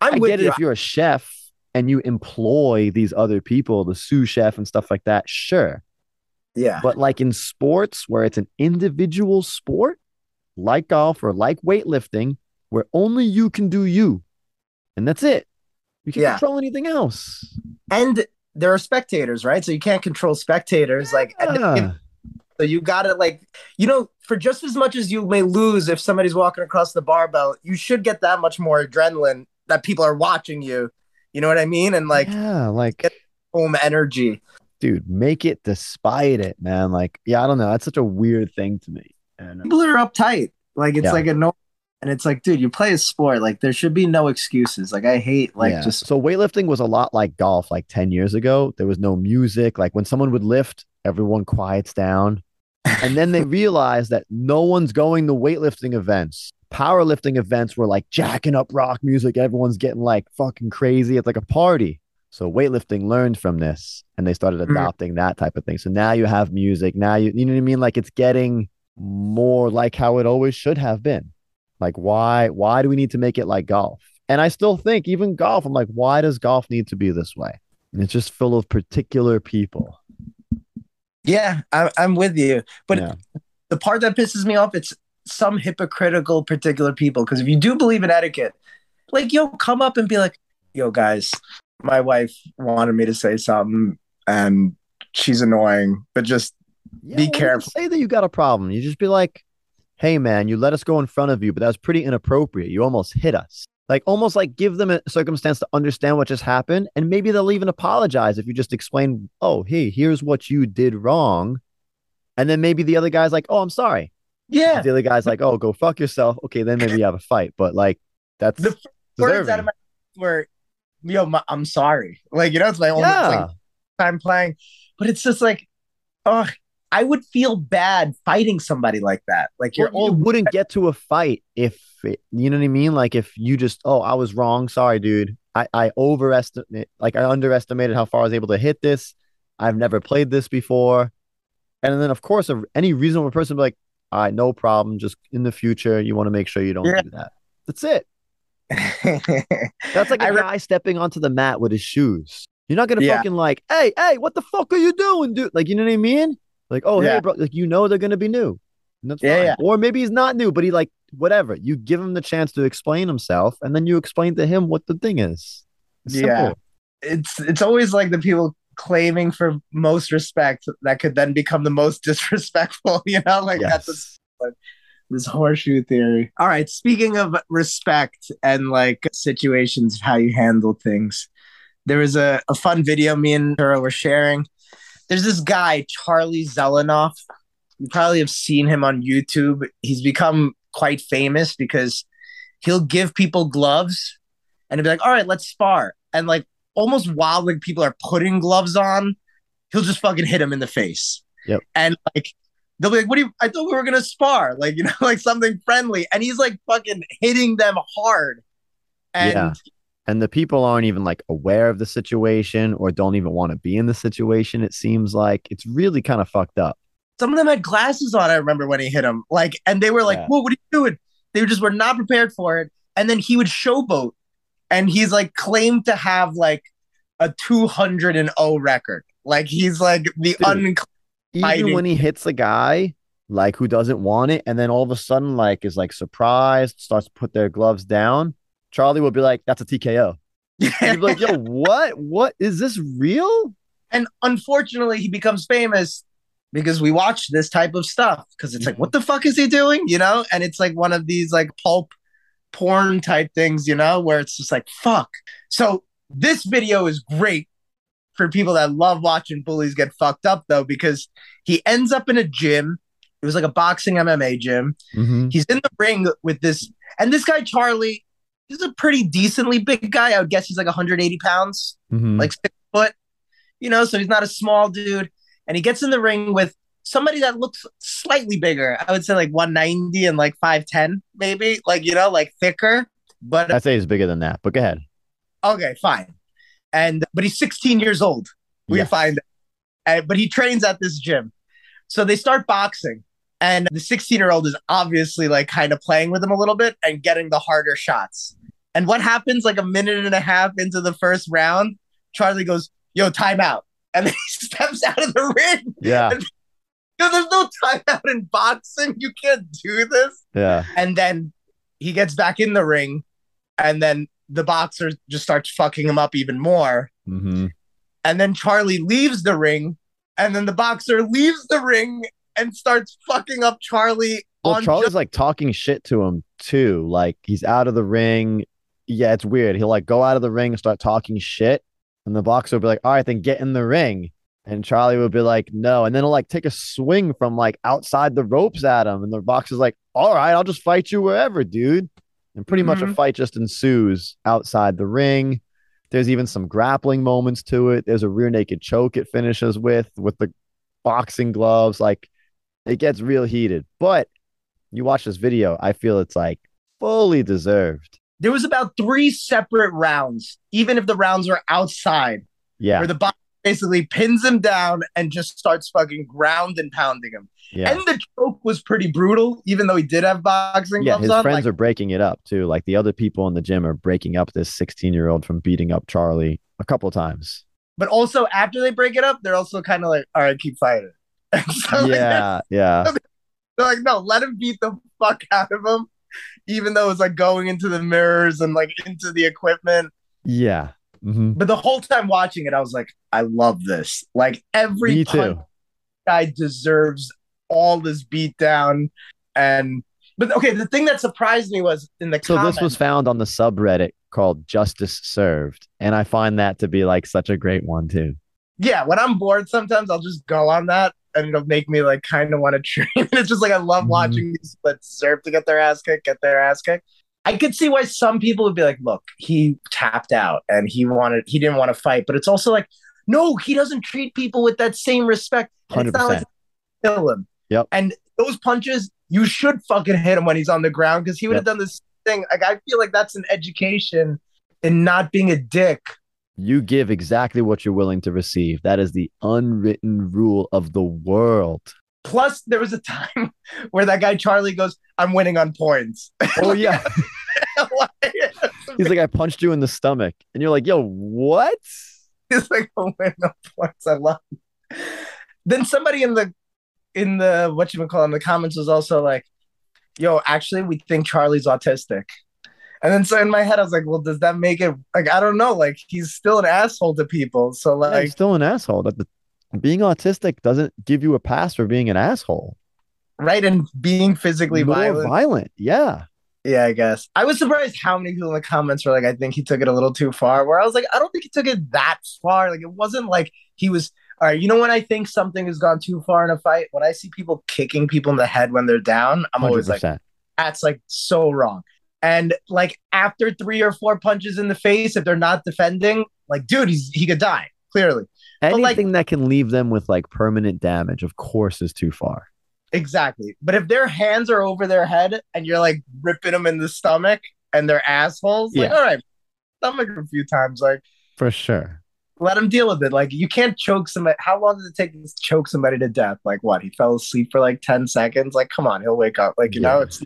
I'm
I get
you.
it if you're a chef and you employ these other people, the sous chef and stuff like that, sure.
yeah.
But like in sports where it's an individual sport, like golf or like weightlifting, where only you can do you. And that's it. You can't
Yeah.
control anything else.
and there are spectators, right? So you can't control spectators. Like and- so you gotta like you know, for just as much as you may lose if somebody's walking across the barbell, you should get that much more adrenaline that people are watching you. You know what I mean? And like
yeah, like
home energy.
dude, make it despite it, man. Like, yeah, I don't know. That's such a weird thing to me. And
People are uptight. Like it's
Yeah.
like a no and it's like, dude, you play a sport. Like there should be no excuses. Like I hate like
Yeah.
just
so weightlifting was a lot like golf like 10 years ago. There was no music. Like when someone would lift, everyone quiets down. And then they [LAUGHS] realized that no one's going to weightlifting events. Powerlifting events were like jacking up rock music. Everyone's getting like fucking crazy. It's like a party. So weightlifting learned from this and they started
Hmm.
adopting that type of thing. So now you have music. Now you you know what I mean? Like it's getting more like how it always should have been. Like why why do we need to make it like golf? And I still think even golf, I'm like, why does golf need to be this way? And it's just full of particular people.
yeah, I, I'm with you. But
Yeah.
the part that pisses me off, it's some hypocritical particular people. Because if you do believe in etiquette, like yo, come up and be like, yo, guys, my wife wanted me to say something and she's annoying, but just
Yeah,
Be
well, you don't
careful.
Say that you got a problem. You just be like, hey man, you let us go in front of you, but that was pretty inappropriate. You almost hit us. Like almost like give them a circumstance to understand what just happened. And maybe they'll even apologize if you just explain, oh, hey, here's what you did wrong. And then maybe the other guy's like, oh, I'm sorry.
yeah.
The other guy's like, oh, go fuck yourself. Okay, then maybe you have a fight. But like that's
The Words out of my were, yo, my, I'm sorry. Like you know, it's my only.
yeah.
like, time playing. But it's just like, oh, I would feel bad fighting somebody like that. Like you're
Well, you
old.
wouldn't get to a fight if it, you know what I mean. Like if you just, oh, I was wrong. Sorry, dude. I I overestimate, like I underestimated how far I was able to hit this. I've never played this before. And then, of course, a, any reasonable person would be like, all right, no problem. Just in the future, you want to make sure you don't
Yeah.
do that. That's it. [LAUGHS] That's like a
I re-
guy stepping onto the mat with his shoes. You're not gonna
Yeah.
fucking like, hey, hey, what the fuck are you doing, dude? Like, you know what I mean? Like, oh, hey,
Yeah.
bro, like you know they're gonna be new. And that's
Yeah, yeah.
Or maybe he's not new, but he like whatever. You give him the chance to explain himself, and then you explain to him what the thing is. It's
Yeah. it's it's always like the people claiming for most respect that could then become the most [LAUGHS] disrespectful. You know, like that's
Yes.
this horseshoe theory. All right. Speaking of respect and like situations, of how you handle things, there was a, a fun video me and Turo were sharing. There's this guy, Charlie Zelenoff. You probably have seen him on YouTube. He's become quite famous because he'll give people gloves and he'll be like, all right, let's spar. And like almost while like people are putting gloves on, he'll just fucking hit him in the face.
Yep.
And like they'll be like, "What do you? I thought we were gonna spar, [LAUGHS] like you know, like something friendly." And he's like fucking hitting them hard. And
Yeah. And the people aren't even like aware of the situation or don't even want to be in the situation. It seems like it's really kind of fucked up.
some of them had glasses on. I remember when he hit him, like, and they were like,
Yeah.
"Whoa, what are you doing?" They just were not prepared for it. And then he would showboat, and he's like claimed to have like a two hundred and O record. Like he's like the
Dude.
un.
even when he hits a guy like who doesn't want it and then all of a sudden like is like surprised starts to put their gloves down charlie will be like that's a tko You'd be like yo [LAUGHS] what? What? Is this real?
And unfortunately he becomes famous because we watch this type of stuff because it's like what the fuck is he doing? You know? And it's like one of these like pulp porn type things you know where it's just like fuck. So this video is great for people that love watching bullies get fucked up though because he ends up in a gym. It was like a boxing mma gym.
Mm-hmm.
he's in the ring with this and this guy charlie he's a pretty decently big guy i would guess he's like 180 pounds
Mm-hmm.
like six foot, you know, so he's not a small dude. And he gets in the ring with somebody that looks slightly bigger. I would say like 190 and like 5'10, maybe, like, you know, like thicker. But
i'd say he's bigger than that but go ahead
okay, fine. And but he's 16 years old. We
Yeah.
find and, but he trains at this gym. So they start boxing. And the 16 year old is obviously like kind of playing with him a little bit and getting the harder shots. And what happens like a minute and a half into the first round? Charlie goes, Yo, timeout. And then [LAUGHS] he steps out of the ring.
yeah
Yo, there's no timeout in boxing. You can't do this.
yeah
And then he gets back in the ring. And then the boxer just starts fucking him up even more.
mm-hmm.
And then Charlie leaves the ring. And then the boxer leaves the ring and starts fucking up Charlie
well
on
charlie's
just-
like talking shit to him too like he's out of the ring yeah it's weird he'll like go out of the ring and start talking shit and the boxer will be like all right then get in the ring And Charlie would be like, no. And then he'll like take a swing from like outside the ropes at him. And the boxer's like, all right, I'll just fight you wherever, dude. And pretty much a
Mhm.
fight just ensues outside the ring. There's even some grappling moments to it. There's a rear naked choke it finishes with, with the boxing gloves. Like it gets real heated. But you watch this video, I feel it's like fully deserved.
There was about three separate rounds, even if the rounds were outside,
Yeah.
where the boxer basically pins him down and just starts fucking ground and pounding him.
Yeah.
And the choke was pretty brutal, even though he did have boxing
Yeah,
gloves
his
on.
friends
like-
are breaking it up too. Like the other people in the gym are breaking up this 16 year old from beating up Charlie a couple times.
but also after they break it up, they're also kind of like, all right, keep fighting. [LAUGHS] So like,
yeah, yeah, [LAUGHS]
they're like, no, let him beat the fuck out of him, even though it's like going into the mirrors and like into the equipment.
yeah. Mhm.
But the whole time watching it, I was like, I love this. Like every guy deserves all this beatdown. And but okay, the thing that surprised me was in the
So
comments,
this was found on the subreddit called Justice Served, and I find that to be like such a great one too.
yeah, when I'm bored, sometimes I'll just go on that and it'll make me like kind of want to train. it's just like I love
Mhm.
watching these that deserve to get their ass kicked, get their ass kicked. I could see why some people would be like, look, he tapped out and he wanted he didn't want to fight, but it's also like no, he doesn't treat people with that same respect. And it's not like kill him.
Yep.
And those punches, you should fucking hit him when he's on the ground because he would have done this thing. Like I feel like that's an education in not being a dick.
You give exactly what you're willing to receive. That is the unwritten rule of the world.
Plus, there was a time [LAUGHS] where that guy Charlie goes, "I'm winning on points."
Oh yeah. [LAUGHS] He's like, I punched you in the stomach. And you're like, yo, what?
He's like, "I'm winning on points." I love. It. Then somebody in the in the what you call in the comments was also like, "Yo, actually, we think Charlie's autistic." And then so in my head, I was like, "Well, does that make it like I don't know? Like he's still an asshole to people." So
Yeah,
like,
he's still an asshole. That being autistic doesn't give you a pass for being an asshole.
right and being physically
More
violent.
violent. Yeah.
Yeah, I guess. I was surprised how many people in the comments were like, I think he took it a little too far. Where I was like, I don't think he took it that far. Like, it wasn't like he was, all right, you know, when I think something has gone too far in a fight, when I see people kicking people in the head when they're down, I'm always like,
100%.
that's like so wrong. And like after three or four punches in the face, if they're not defending, like, dude, he's, he could die, clearly. But, like-
Anything that can leave them with like permanent damage, of course, is too far.
Exactly. But if their hands are over their head and you're like ripping them in the stomach and they're assholes, like,
Yeah.
all right, stomach a few times, like,
For sure.
let him deal with it. Like you can't choke somebody. How long does it take to choke somebody to death? Like what? He fell asleep for like 10 seconds. Like, come on, he'll wake up. Like, you know, it's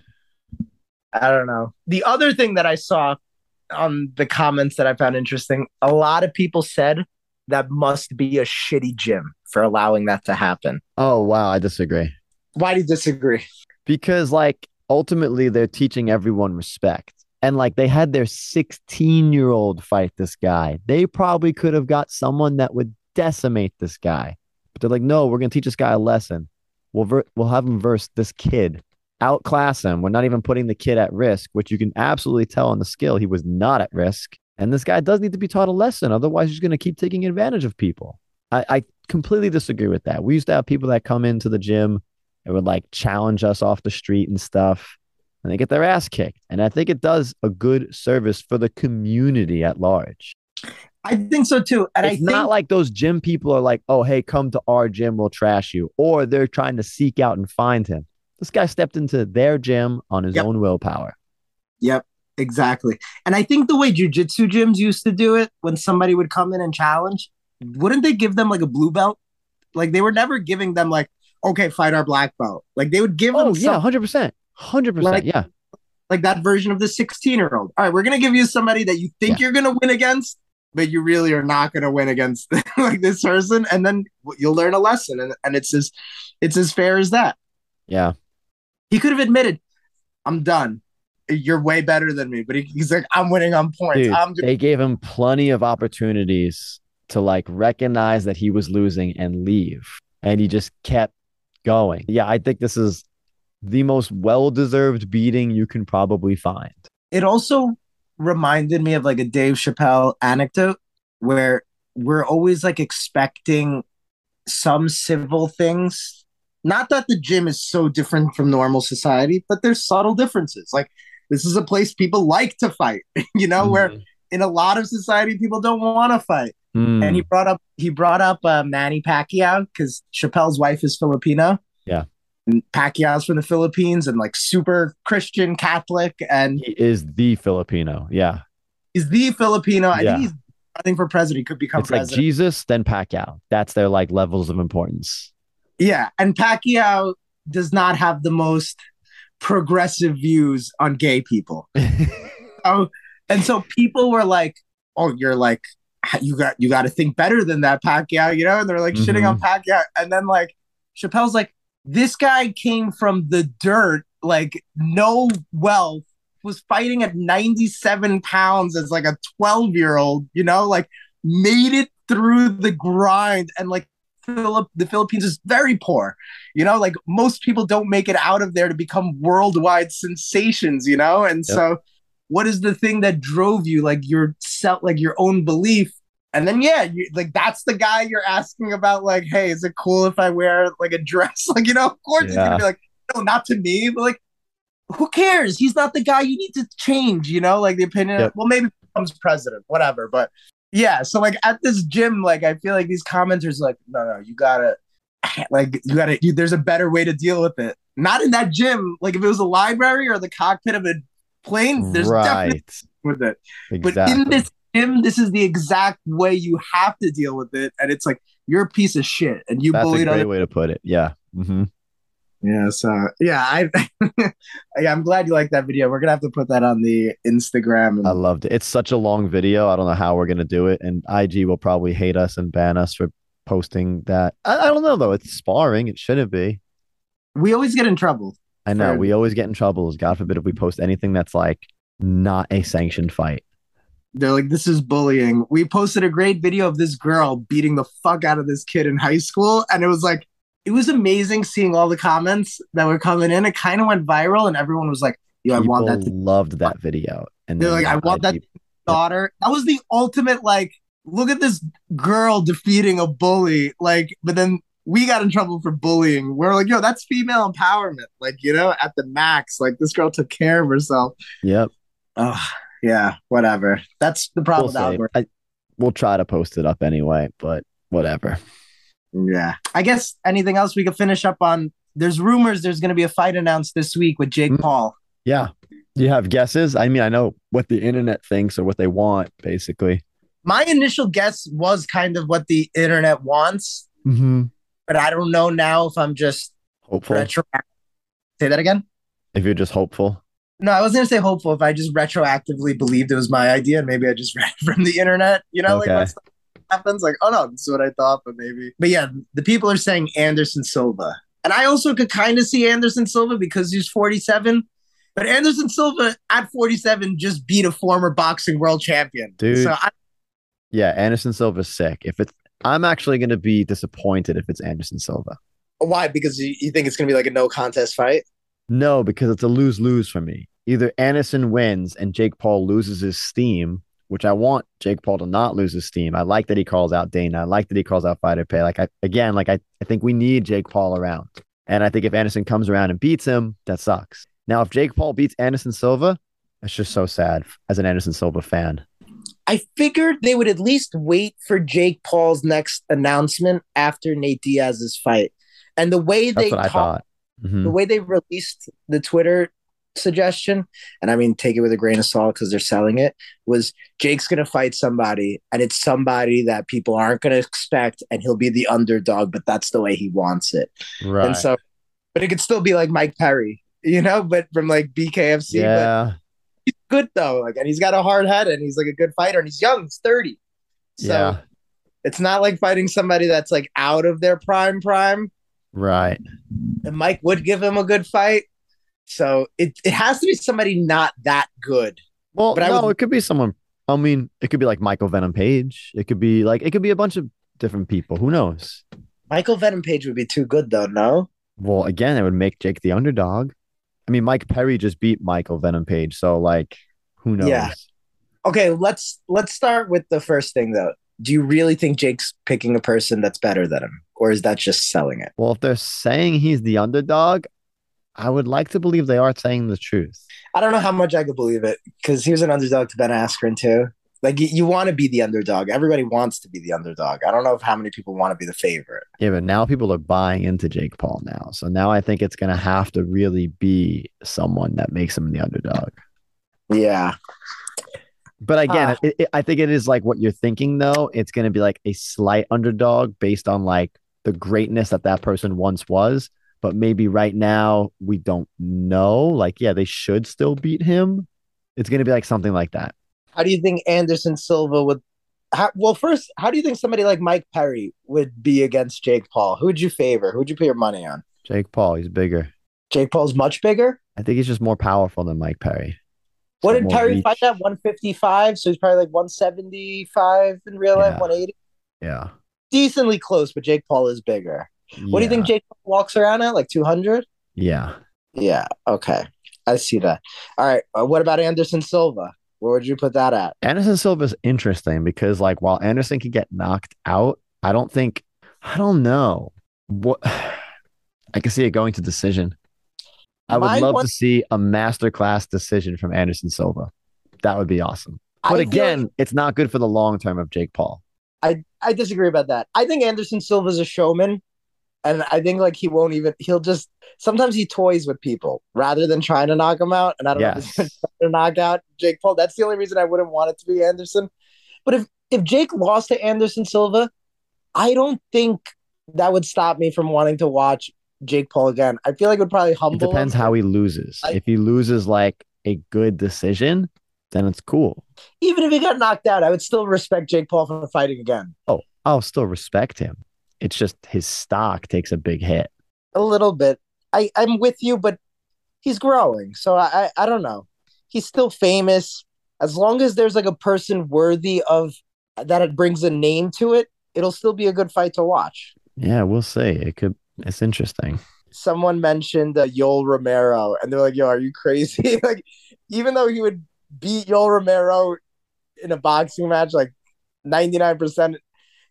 I don't know. The other thing that I saw on the comments that I found interesting, a lot of people said that must be a shitty gym for allowing that to happen.
Oh, wow. I disagree.
Why do you disagree?
Because like ultimately they're teaching everyone respect. And like they had their 16 year old fight this guy. They probably could have got someone that would decimate this guy. But they're like, no, we're going to teach this guy a lesson. We'll, ver- we'll have him verse this kid, outclass him. We're not even putting the kid at risk, which you can absolutely tell on the skill. He was not at risk. And this guy does need to be taught a lesson. Otherwise, he's going to keep taking advantage of people. I, I completely disagree with that. We used to have people that come into the gym and would like challenge us off the street and stuff, and they get their ass kicked. And I think it does a good service for the community at large.
I think so too. And I
it's
think
not like those gym people are like, oh, hey, come to our gym, we'll trash you. Or they're trying to seek out and find him. This guy stepped into their gym on his
Yep.
own willpower.
Yep, exactly. And I think the way jujitsu gyms used to do it, when somebody would come in and challenge, wouldn't they give them like a blue belt? Like they were never giving them like, okay, fight our black belt. Like they would give
Oh,
them
yeah,
some-
100%. 100%.
Like-
yeah.
like that version of the 16 year old. All right, we're gonna give you somebody that you think you're gonna win against, but you really are not gonna win against [LAUGHS] like this person, and then you'll learn a lesson, and, and it's as it's as fair as that.
Yeah.
He could have admitted, I'm done. You're way better than me, but he, he's like, I'm winning on points.
Dude,
I'm
they gave him plenty of opportunities to like recognize that he was losing and leave. And he just kept going. Yeah, I think this is the most well deserved beating you can probably find.
it also reminded me of like a Dave Chappelle anecdote where we're always like expecting some civil things. Not that the gym is so different from normal society, but there's subtle differences. Like this is a place people like to fight, [LAUGHS] you know, where in a lot of society people don't want to fight.
Hmm.
And he brought up he brought up uh, Manny Pacquiao because Chappelle's wife is Filipino.
Yeah.
And Pacquiao's from the Philippines and like super Christian Catholic and
he is the Filipino. Yeah.
he's the Filipino. I
Yeah.
think he's running for president. He could become
it's like. Jesus, then Pacquiao. That's their like levels of importance.
Yeah, and Pacquiao does not have the most progressive views on gay people. [LAUGHS] Oh, and so people were like, "Oh, you're like, you got you got to think better than that, Pacquiao," you know? And they're like shitting
Mm-hmm.
on Pacquiao, and then like Chappelle's like, "This guy came from the dirt, like no wealth." Was fighting at 97 pounds as like a 12 year old, you know, like made it through the grind and like Philip the Philippines is very poor. You know, like most people don't make it out of there to become worldwide sensations, you know? And
Yep.
so what is the thing that drove you like your self like your own belief? And then yeah, you like that's the guy you're asking about like, hey, is it cool if I wear like a dress? [LAUGHS] Like, you know, of course he's gonna be like, no, not to me, but like who cares? He's not the guy you need to change, you know, like the opinion.
Yep.
Well, maybe becomes president, whatever. But Yeah, so like at this gym, like I feel like these commenters like, no, no, you gotta, [CLEARS THROAT] like, you gotta. You, there's a better way to deal with it. Not in that gym. Like if it was a library or the cockpit of a plane, there's definitely with it.
Exactly.
But in this gym, this is the exact way you have to deal with it, and it's like you're a piece of shit, and you believe
That's a great
other.
way to put it. Yeah. hmm
Yeah, so yeah, I, [LAUGHS] I'm glad you like that video. We're gonna have to put that on the Instagram. And,
I loved it. It's such a long video. I don't know how we're gonna do it, and IG will probably hate us and ban us for posting that. I, I don't know though. It's sparring. It shouldn't be.
we always get in trouble.
I know.
Fair.
We always get in trouble. God forbid if we post anything that's like not a sanctioned fight.
They're like, this is bullying. We posted a great video of this girl beating the fuck out of this kid in high school. And it was like, it was amazing seeing all the comments that were coming in. It kind of went viral, and everyone was like, yo, I
People
want that to
loved that video, and
They're like, I want that
IG
daughter. That was the ultimate, like, look at this girl defeating a bully. Like, but then we got in trouble for bullying. We're like, yo, that's female empowerment. Like, you know, at the max. Like, this girl took care of herself.
Yep.
Oh, yeah, whatever. That's the
We'll,
problem with
I, we'll try to post it up anyway, but whatever.
Yeah. I guess anything else we could finish up on? There's rumors there's going to be a fight announced this week with Jake
Mm.
Paul.
Yeah. Do you have guesses? I mean, I know what the internet thinks or what they want, basically.
My initial guess was kind of what the internet wants,
Mm-hmm.
but I don't know now if I'm just
Hopeful.
retro. Say that again.
If you're just hopeful.
No, I wasn't gonna say hopeful if I just retroactively believed it was my idea and maybe I just [LAUGHS] read it from the internet. You know,
Okay.
like when stuff happens, like, oh no, this is what I thought, but maybe. But yeah, the people are saying Anderson Silva. And I also could kind of see Anderson Silva because he's 47. But Anderson Silva at 47 just beat a former boxing world champion.
Dude.
So I,
Yeah, Anderson Silva's sick. If it's I'm actually gonna be disappointed if it's Anderson Silva.
why? Because you, you think it's gonna be like a no contest fight?
No, because it's a lose lose for me. Either Anderson wins and Jake Paul loses his steam, which I want Jake Paul to not lose his steam. I like that he calls out Dana. I like that he calls out fighter pay. Like I again, like I, I think we need Jake Paul around. And I think if Anderson comes around and beats him, that sucks. Now, if Jake Paul beats Anderson Silva, it's just so sad as an Anderson Silva fan.
I figured they would at least wait for Jake Paul's next announcement after Nate Diaz's fight. And the way
That's
they talk-.
Mhm.
the way they released the Twitter suggestion, and I mean, take it with a grain of salt because they're selling it, was Jake's to fight somebody, and it's somebody that people aren't to expect, and he'll be the underdog, but that's the way he wants it.
Right.
And so, but it could still be like Mike Perry, you know, but from like BKFC. But
yeah.
he's good though. Like, and he's got a hard head, and he's like a good fighter, and he's young, he's 30. So
yeah.
it's not like fighting somebody that's like out of their prime prime
Right.
and Mike would give him a good fight. So it, it has to be somebody not that good.
Well,
But I
no,
would-
it could be someone. I mean, it could be like Michael Venom Page. It could be like it could be a bunch of different people. Who knows?
Michael Venom Page would be too good though, no?
Well, again, it would make Jake the underdog. I mean, Mike Perry just beat Michael Venom Page, so like, who knows?
Yeah. Okay, let's let's start with the first thing though. Do you really think Jake's picking a person that's better than him? Or is that just selling it?
Well, if they're saying he's the underdog, I would like to believe they are saying the truth.
I don't know how much I could believe it because he was an underdog to Ben Askren too. Like you, you want to be the underdog. Everybody wants to be the underdog. I don't know if how many people want to be the favorite.
Yeah, but now people are buying into Jake Paul now. So now I think it's gonna have to really be someone that makes him the underdog.
Yeah.
But again,
Ah.
it, it, I think it is like what you're thinking, though. It's going to be like a slight underdog based on like the greatness that that person once was. But maybe right now we don't know. Like, yeah, they should still beat him. It's going to be like something like that.
How do you think Anderson Silva would? How, well, first, how do you think somebody like Mike Perry would be against Jake Paul? Who would you favor? Who would you put your money on?
Jake Paul, he's bigger.
Jake Paul's much bigger.
I think he's just more powerful than Mike Perry.
What did Perry
reach.
fight at? 155. So he's probably like 175 in real life, 180.
Yeah.
Decently close, but Jake Paul is bigger. What do you think Jake walks around at? Like 200?
Yeah.
Yeah. Okay. I see that. All right. Uh, what about Anderson Silva? Where would you put that at?
Anderson Silva is interesting because, like, while Anderson could get knocked out, I don't think, I don't know what [SIGHS] I can see it going to decision. I would
My
love
one-
to see a masterclass decision from Anderson Silva. That would be awesome. But
I
again,
like-
it's not good for the long term of Jake Paul.
I I disagree about that. I think Anderson Silva's a showman, and I think like he won't even. He'll just sometimes he toys with people rather than trying to knock him out. And I don't know if he's
Yes.
trying to knock out Jake Paul. That's the only reason I wouldn't want it to be Anderson. But if if Jake lost to Anderson Silva, I don't think that would stop me from wanting to watch Jake Paul again. I feel like it would probably
It
humble.
depends
him.
how he loses.
I-
if he loses like a good decision, then it's cool.
Even if he got knocked out, I would still respect Jake Paul for fighting again.
Oh, I'll still respect him it's just his stock takes a big hit.
A little bit. I, I'm with you, but he's growing. So I, I, I don't know. He's still famous. As long as there's like a person worthy of that it brings a name to it, it'll still be a good fight to watch.
Yeah, we'll see. It could it's interesting.
Someone mentioned uh, Yoel Romero and they're like, "Yo, are you crazy?" [LAUGHS] like even though he would beat Yoel Romero in a boxing match like 99%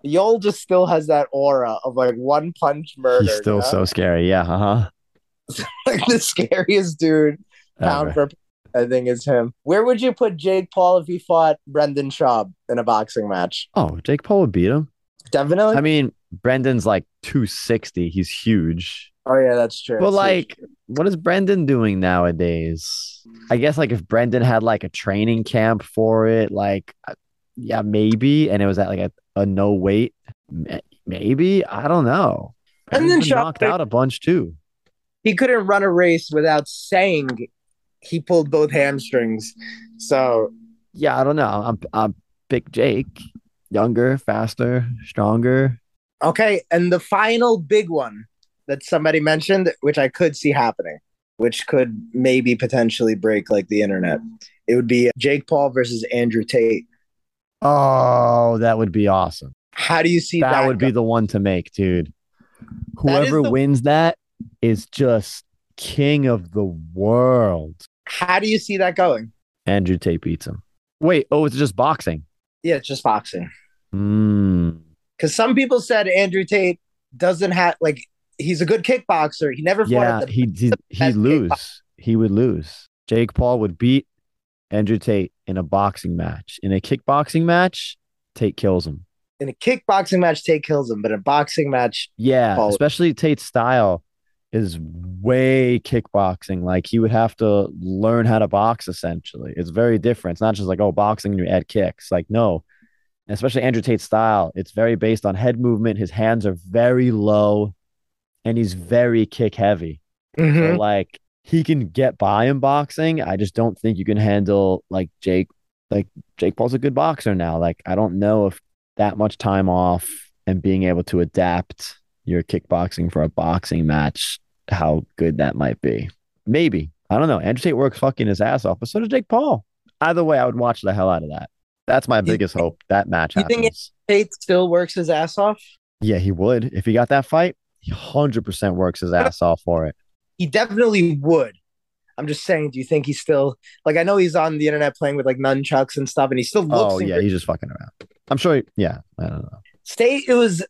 Yoel just still has that aura of like one punch murder.
He's still
you know?
so scary. Yeah. Uh huh. [LAUGHS]
like the scariest dude, pound for I think is him. Where would you put Jake Paul if he fought Brendan Schaub in a boxing match?
Oh, Jake Paul would beat him.
Definitely.
I mean, Brendan's like 260. He's huge.
Oh yeah, that's true.
But
that's
like, true. what is Brendan doing nowadays? I guess like if Brendan had like a training camp for it, like yeah, maybe, and it was at like a, a no weight, maybe I don't know.
And then
Brendan's knocked out a bunch too.
he couldn't run a race without saying he pulled both hamstrings. So
Yeah, I don't know. I'm I'm pick Jake, younger, faster, stronger.
okay, and the final big one that somebody mentioned, which I could see happening, which could maybe potentially break like the internet. It would be Jake Paul versus Andrew Tate.
Oh, that would be awesome.
How do you see
that,
that?
would be the one to make, dude.
That
Whoever
the-
wins that is just king of the world.
How do you see that going?
Andrew Tate beats him. Wait, oh, it's just boxing.
Yeah, it's just boxing.
Mm.
because some people said Andrew Tate doesn't have like he's a good kickboxer. He never fought
Yeah, he he he'd lose. He would lose. Jake Paul would beat Andrew Tate in a boxing match. In a kickboxing match, Tate kills him.
in a kickboxing match. Tate kills him, but in a boxing match,
Yeah,
Paul-
especially Tate's style is way kickboxing. Like he would have to learn how to box essentially. It's very different. It's not just like, oh, boxing and you add kicks. Like, no. And especially Andrew Tate's style, it's very based on head movement. His hands are very low and he's very kick heavy.
Mm-hmm.
So like he can get by in boxing. I just don't think you can handle like Jake. Like Jake Paul's a good boxer now. Like I don't know if that much time off and being able to adapt your kickboxing for a boxing match, how good that might be. Maybe I don't know. Andrew Tate works fucking his ass off, but so does Jake Paul. Either way, I would watch the hell out of that. That's my biggest hope. That match
you
happens.
think Tate still works his ass off.
yeah, he would if he got that fight. He hundred percent works his ass off for it.
He definitely would. I'm just saying. Do you think he's still like? I know he's on the internet playing with like nunchucks and stuff, and he still looks.
Oh yeah, he's just fucking around. I'm sure. He, yeah, I don't know.
State. It was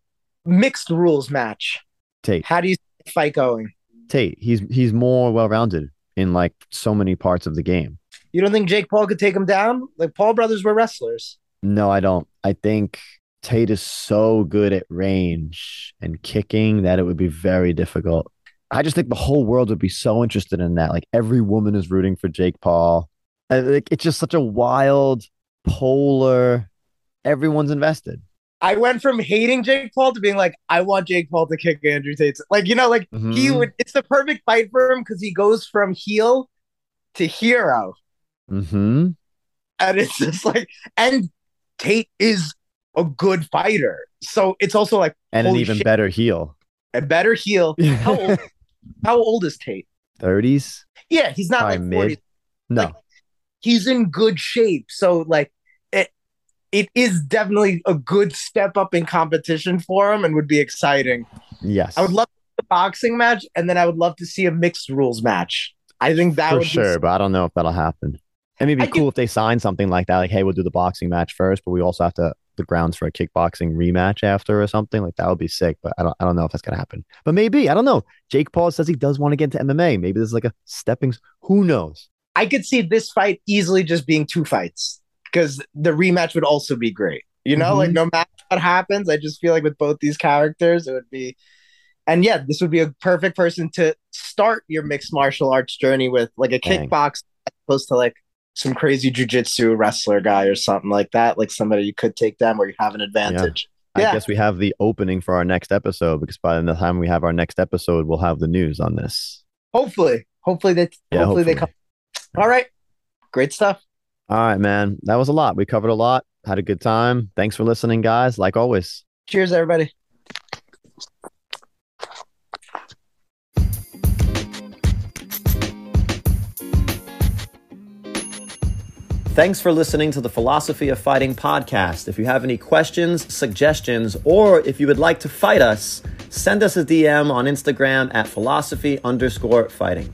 mixed rules match.
Tate,
How do you see the fight going?
Tate, he's he's more well rounded in like so many parts of the game.
You don't think Jake Paul could take him down? Like Paul brothers were wrestlers.
No, I don't. I think Tate is so good at range and kicking that it would be very difficult. I just think the whole world would be so interested in that. Like every woman is rooting for Jake Paul. Think it's just such a wild, polar. Everyone's invested.
I went from hating Jake Paul to being like, I want Jake Paul to kick Andrew Tate. Like, you know, like he
Mhm.
would. It's the perfect fight for him because he goes from heel to hero,
Mm-hmm.
and it's just like, and Tate is a good fighter, so it's also like
And an even
shit.
better heel.
a better heel. [LAUGHS] How old? How old is Tate?
30s?
Yeah, he's not like
mid. No.
Like, He's in good shape, so like it. It is definitely a good step up in competition for him, and would be exciting.
yes.
I would love a boxing match, and then I would love to see a mixed rules match. I think that
for
would
sure,
be
but I don't know if that'll happen. It may be
I
cool if they sign something like that, like, hey, we'll do the boxing match first, but we also have to the grounds for a kickboxing rematch after or something. Like that would be sick, but I don't I don't know if that's gonna happen. But maybe, I don't know. Jake Paul says he does want to get into MMA. Maybe this is like a stepping who knows?
I could see this fight easily just being two fights
because the rematch would also be great. You know, like
Mhm.
no matter what happens, I just feel like with both these characters, it would be. And yeah, this would be a perfect person to start your mixed martial arts journey with, like a
Dang.
kickbox, as opposed to like some crazy jujitsu wrestler guy or something like that, like somebody you could take down where you have an advantage.
I
Yeah.
guess we have the opening for our next episode because by the time we have our next episode, we'll have the news on this.
Hopefully, hopefully they,
Yeah,
hopefully, they come. All right, great stuff.
All right, man. That was a lot. We covered a lot. Had a good time. Thanks for listening, guys. Like always.
Cheers, everybody.
Thanks for listening to the Philosophy of Fighting podcast. If you have any questions, suggestions, or if you would like to fight us, send us a DM on Instagram at philosophy underscore fighting.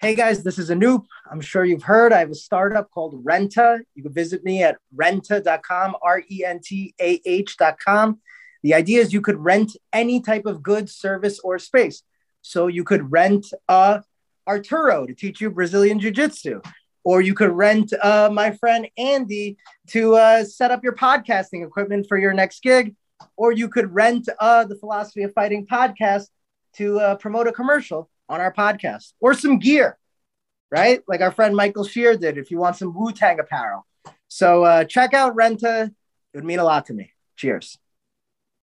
Hey guys, this is Anoop. I'm sure you've heard I have a startup called Rentah. You can visit me at rentah.com, R E N T A H.com. The idea is you could rent any type of good, service, or space. So you could rent uh, Arturo to teach you Brazilian Jiu Jitsu, or you could rent uh, my friend Andy to uh, set up your podcasting equipment for your next gig, or you could rent uh, the Philosophy of Fighting podcast to uh, promote a commercial on our podcast or some gear, right? Like our friend Michael Shear did if you want some Wu Tang apparel. So uh, check out Rentah. It would mean a lot to me. Cheers.